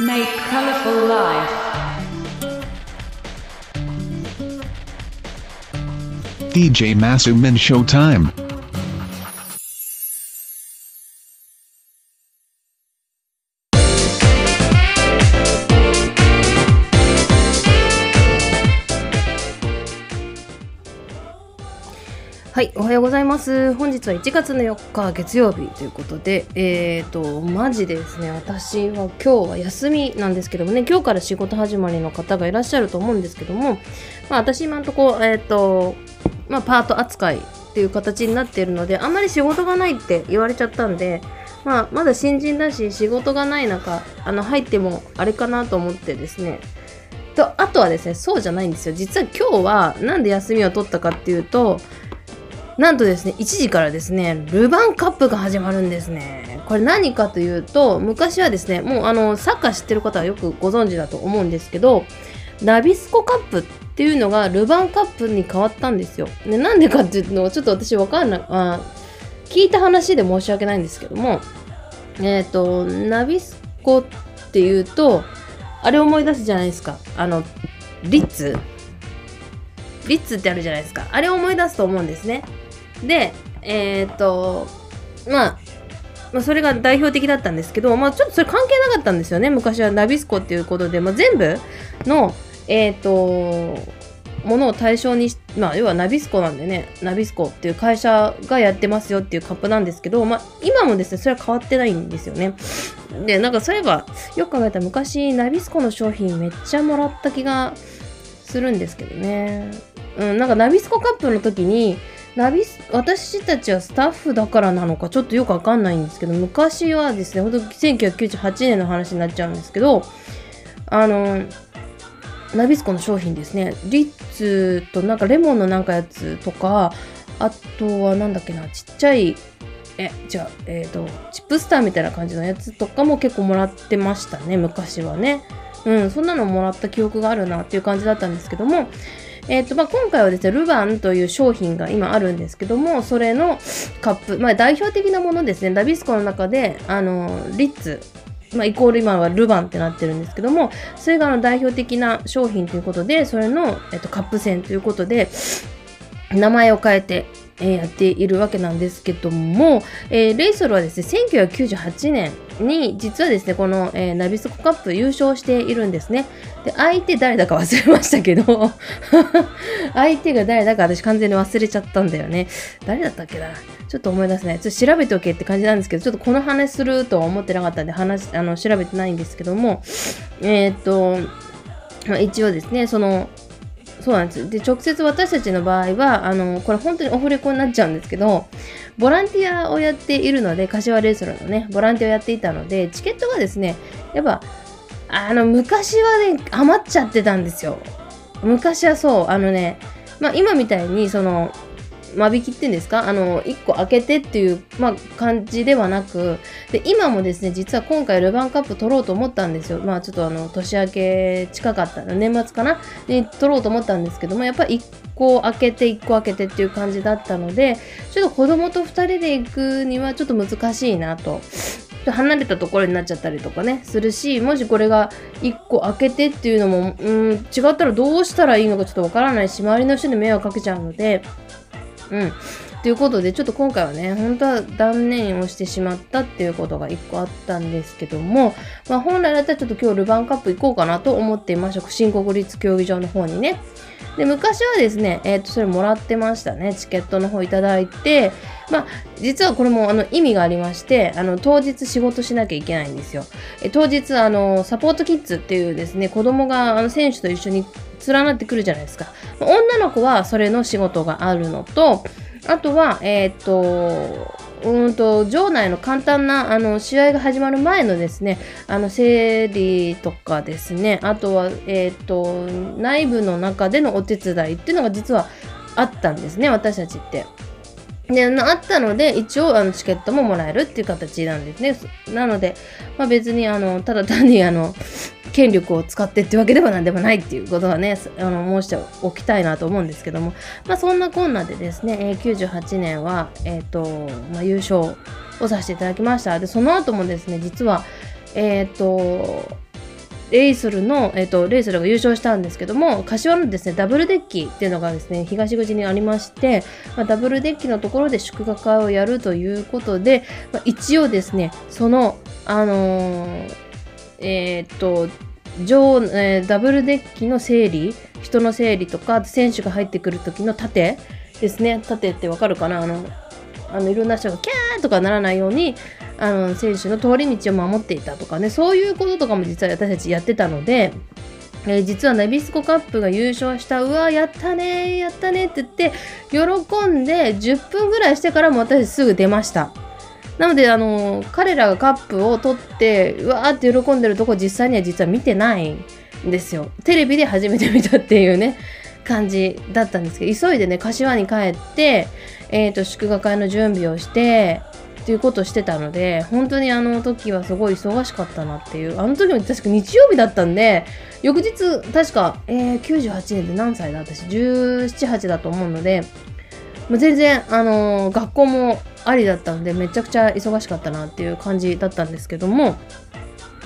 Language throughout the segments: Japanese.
Make colorful life. DJ Masumin Showtime. はい、おはようございます。本日は1月の4日月曜日ということで、えっ、と、マジでですね、私は今日は休みなんですけどもね、今日から仕事始まりの方がいらっしゃると思うんですけども、まあ私今のとこ、えっ、と、まあパート扱いっていう形になっているので、あんまり仕事がないって言われちゃったんで、まあまだ新人だし仕事がない中、あの入ってもあれかなと思ってですね、とあとはですね、そうじゃないんですよ。実は今日はなんで休みを取ったかっていうと、なんとですね、1時からですね、ルヴァンカップが始まるんですね。これ何かというと、昔はですね、もうあの、サッカー知ってる方はよくご存知だと思うんですけど、ナビスコカップっていうのがルヴァンカップに変わったんですよ。でなんでかっていうのはちょっと私わかんない、あ聞いた話で申し訳ないんですけども、えっ、と、ナビスコっていうと、あれ思い出すじゃないですか。あの、リッツリッツってあるじゃないですか。あれを思い出すと思うんですね。で、えっ、と、まあ、まあ、それが代表的だったんですけど、まあ、ちょっとそれ関係なかったんですよね。昔はナビスコっていうことで、まあ、全部の、えっ、と、ものを対象にし、まあ、要はナビスコなんでね、ナビスコっていう会社がやってますよっていうカップなんですけど、まあ、今もですね、それは変わってないんですよね。で、なんかそういえば、よく考えたら昔、ナビスコの商品めっちゃもらった気がするんですけどね。うん、なんかナビスコカップの時に、ナビス私たちはスタッフだからなのかちょっとよくわかんないんですけど昔はですねほんと1998年の話になっちゃうんですけどあのナビスコの商品ですねリッツとなんかレモンのなんかやつとかあとはなんだっけなちっちゃいえ違うえっ、とチップスターみたいな感じのやつとかも結構もらってましたね昔はね。うんそんなのもらった記憶があるなっていう感じだったんですけどもえーとまあ、今回はですね、ルヴァンという商品が今あるんですけども、それのカップ、まあ、代表的なものですね、ナビスコの中で、あの、リッツ、まあ、イコール今はルヴァンってなってるんですけども、それがあの代表的な商品ということで、それの、えっと、カップ線ということで、名前を変えて、えーやっているわけなんですけども、えーレイソルはですね、1998年に実はですね、この、えーナビスコカップ優勝しているんですね。で、相手誰だか忘れましたけど、相手が誰だか私完全に忘れちゃったんだよね。誰だったっけな？ちょっと思い出せない。ちょっと調べておけって感じなんですけど、ちょっとこの話するとは思ってなかったんで、話、あの、調べてないんですけども、えーっと、ま、一応ですね、その、そうなんです。で、直接私たちの場合は、あの、これ本当にオフレコになっちゃうんですけど、ボランティアをやっているので、柏レストランのね、ボランティアをやっていたので、チケットがですね、やっぱ、あの、昔はね、余っちゃってたんですよ。昔はそう、あのね、まあ今みたいに、その、間引きっていうんですか？あの、1個開けてっていう、まあ、感じではなく、で、今もですね、実は今回ルヴァンカップ取ろうと思ったんですよ。まあちょっとあの、年明け近かった、年末かな？に取ろうと思ったんですけども、やっぱり1個開けて1個開けてっていう感じだったので、ちょっと子供と2人で行くにはちょっと難しいなと。離れたところになっちゃったりとかね、するし、もしこれが1個開けてっていうのも、うん、違ったらどうしたらいいのかちょっとわからないし、周りの人に迷惑かけちゃうので、うん。ということで、ちょっと今回はね、本当は断念をしてしまったっていうことが一個あったんですけども、まあ本来だったらちょっと今日ルヴァンカップ行こうかなと思っていました。新国立競技場の方にね。で、昔はですね、えっ、と、それもらってましたね。チケットの方いただいて、まあ、実はこれもあの意味がありまして、あの、当日仕事しなきゃいけないんですよ。え当日、あの、サポートキッズっていうですね、子供があの選手と一緒に連なってくるじゃないですか。女の子はそれの仕事があるのと、あとは、えっ、と、うんと、場内の簡単な、あの、試合が始まる前のですね、あの、整理とかですね、あとは、えっ、と、内部の中でのお手伝いっていうのが実はあったんですね、私たちって。で、あったので、一応、あの、チケットももらえるっていう形なんですね。なので、まあ別に、あの、ただ単に、あの、権力を使ってってわけではなんでもないっていうことはね、あの、申しておきたいなと思うんですけども、まあそんなこんなでですね、98年は、えっ、と、まあ優勝をさせていただきました。で、その後もですね、実は、えっ、と、レイソルの、えっと、レイソルが優勝したんですけども、柏のですね、ダブルデッキっていうのがですね、東口にありまして、まあ、ダブルデッキのところで祝賀会をやるということで、まあ、一応ですね、その、あのーえーと、上、えーダブルデッキの整理、人の整理とか、選手が入ってくる時の盾ですね、盾ってわかるかな？あの、あのいろんな人がキャーとかならないようにあの選手の通り道を守っていたとかねそういうこととかも実は私たちやってたので、えー実はナビスコカップが優勝したうわやったねやったねって言って喜んで10分ぐらいしてからも私すぐ出ました。なのであの彼らがカップを取ってうわーって喜んでるとこ実際には実は見てないんですよ。テレビで初めて見たっていうね感じだったんですけど急いでね柏に帰って、えー、と祝賀会の準備をしてっていうことしてたので本当にあの時はすごい忙しかったなっていう。あの時も確か日曜日だったんで翌日確か、えー98年で何歳だ私1718だと思うのでもう全然、あのー学校もありだったのでめちゃくちゃ忙しかったなっていう感じだったんですけども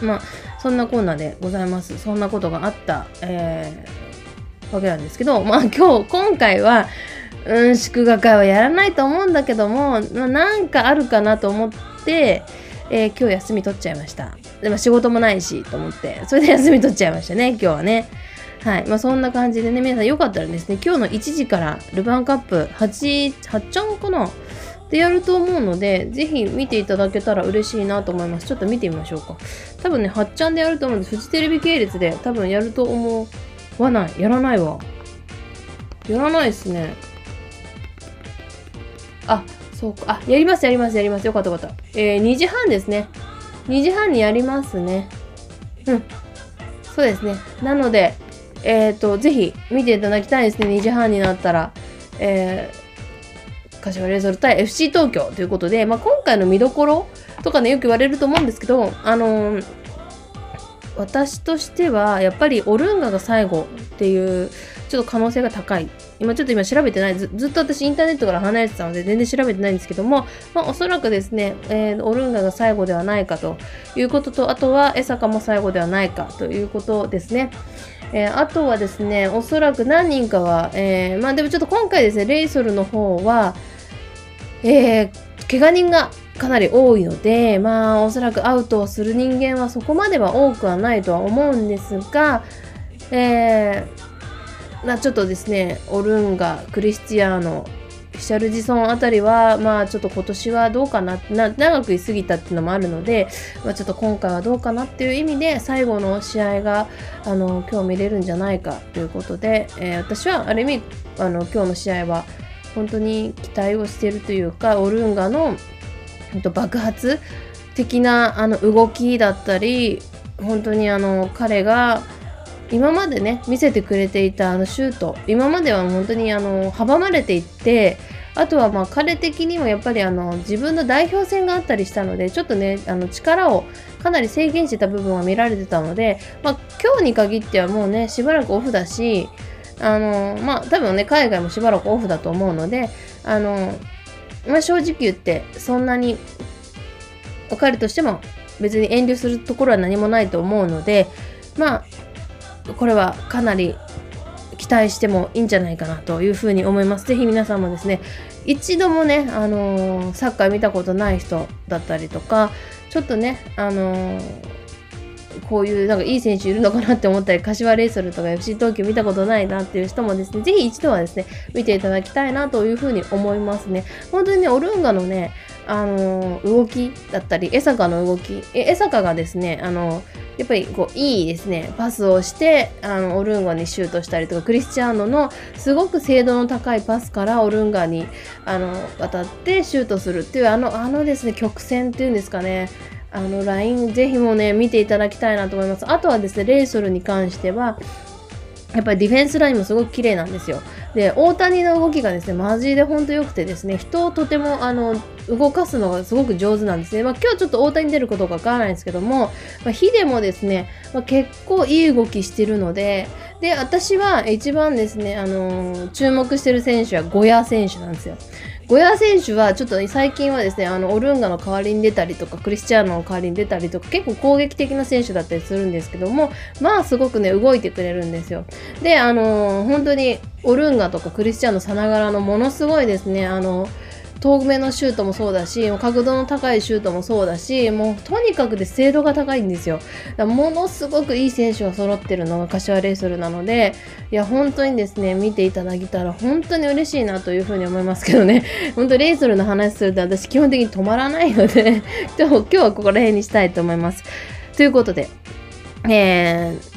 まあそんなコーナーでございます。そんなことがあった、えーわけなんですけどまあ今日今回はうん祝賀会はやらないと思うんだけども、まあ、なんかあるかなと思って、えー今日休み取っちゃいました。でも仕事もないしと思ってそれで休み取っちゃいましたね今日はね。はい。まあそんな感じでね皆さんよかったらですね今日の1時からルヴァンカップ 8, 8ちゃんかな？でやると思うのでぜひ見ていただけたら嬉しいなと思います。ちょっと見てみましょうか。多分ね8ちゃんでやると思うんでフジテレビ系列で多分やると思わない？やらないわ。やらないですね。あそうか。あやりますやりますやります。よかったよかった。えー、2時半ですね。2時半にやりますね。うん。そうですね。なのでえっ、とぜひ見ていただきたいですね。2時半になったら。えー、柏レイソル対 FC 東京ということで、まあ、今回の見どころとかねよく言われると思うんですけどあのー私としてはやっぱりオルンガが最後っていうちょっと可能性が高い。今ちょっと今調べてないずずっと私インターネットから離れてたので全然調べてないんですけども、まあ、おそらくですね、えーオルンガが最後ではないかということとあとは江坂も最後ではないかということですね。えーあとはですねおそらく何人かは、えーまあでもちょっと今回ですねレイソルの方はえー怪我人がかなり多いので、まあ、おそらくアウトをする人間はそこまでは多くはないとは思うんですが、えーまあ、ちょっとですね、オルンガ、クリスティアーノ、フィシャルジソンあたりは、まあ、ちょっと今年はどうかなな、長く居すぎたっていうのもあるので、まあ、ちょっと今回はどうかなっていう意味で、最後の試合が、あの、今日見れるんじゃないかということで、えー私はある意味、あの、今日の試合は、本当に期待をしているというか、オルンガの、ほんと爆発的なあの動きだったり本当にあの彼が今までね見せてくれていたあのシュート今までは本当にあの阻まれていってあとはまあ彼的にもやっぱりあの自分の代表戦があったりしたのでちょっとねあの力をかなり制限してた部分は見られてたので、まあ、今日に限ってはもうねしばらくオフだしあのまあ多分ね海外もしばらくオフだと思うのであのまあ、正直言ってそんなに彼としても別に遠慮するところは何もないと思うのでまあこれはかなり期待してもいいんじゃないかなというふうに思います。ぜひ皆さんもですね一度もね、あのーサッカー見たことない人だったりとかちょっとね、あのーこういうなんかいい選手いるのかなって思ったり柏レイソルとか FC 東京見たことないなっていう人もですねぜひ一度はですね見ていただきたいなというふうに思いますね本当にねオルンガのねあのー動きだったり江坂の動きえ江坂がですねあのやっぱりこういいですね。パスをしてあのオルンガにシュートしたりとかクリスチャーノのすごく精度の高いパスからオルンガにあの渡ってシュートするっていうあのあのですね曲線っていうんですかね。あのラインぜひもね見ていただきたいなと思います。あとはですねレイソルに関してはやっぱりディフェンスラインもすごく綺麗なんですよ。で、大谷の動きがですね、マジで本当良くてですね、人をとてもあの動かすのがすごく上手なんですね。まあ、今日ちょっと大谷に出ることかわからないんですけども、まあ、ヒデもですね、まあ、結構いい動きしてるので、で、私は一番ですね、あのー注目してる選手はゴヤ選手なんですよ。ゴヤ選手はちょっと最近はですね、あの、オルンガの代わりに出たりとか、クリスチャーノの代わりに出たりとか、結構攻撃的な選手だったりするんですけども、まあすごくね、動いてくれるんですよ。で、あのー本当にオルンガとかクリスチャーノさながらのものすごいですね、あの遠めのシュートもそうだし、角度の高いシュートもそうだし、もうとにかくで精度が高いんですよ。だものすごくいい選手が揃ってるのが柏レイソルなので、いや、本当にですね、見ていただけたら本当に嬉しいなというふうに思いますけどね、本当レイソルの話すると私基本的に止まらないので、今日はここら辺にしたいと思います。ということで、えー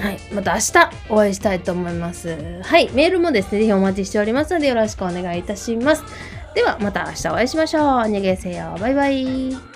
はい。また明日お会いしたいと思います。はい。メールもですね、ぜひお待ちしておりますのでよろしくお願いいたします。ではまた明日お会いしましょう。逃げせよ。バイバイ。